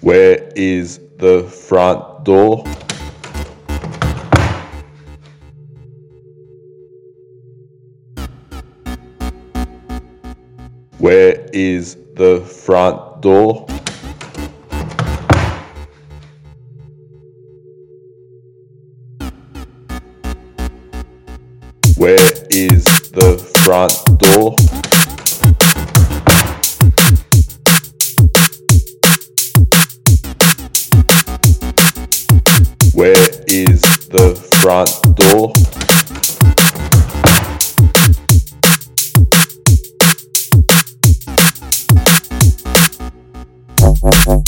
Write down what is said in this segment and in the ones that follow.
Where is the front door? Where is the front door? Where is the front door? Yeah.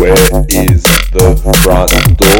Where is the front door?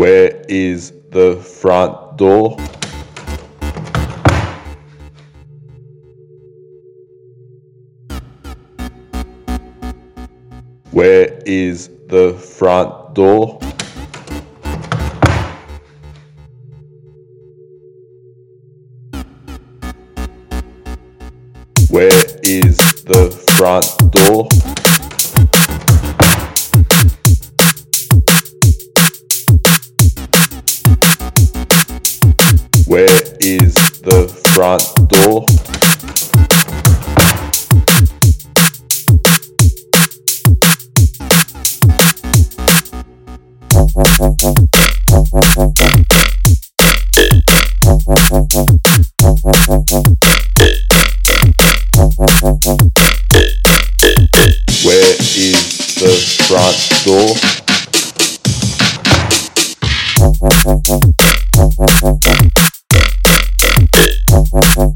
Where is the front door? Where is the front door? Where is the front door? Where is the front door? Where is the front door? Where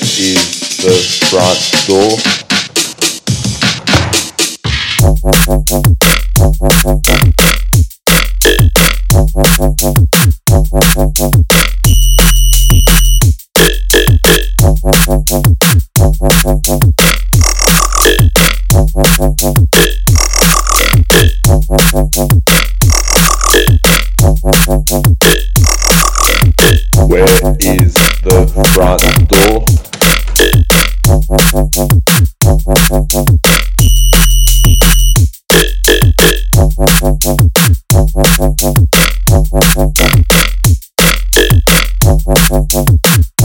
is the front door? Where is the front door?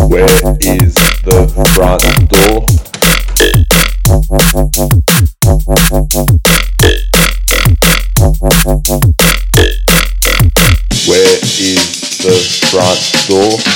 Where is the front door? ど。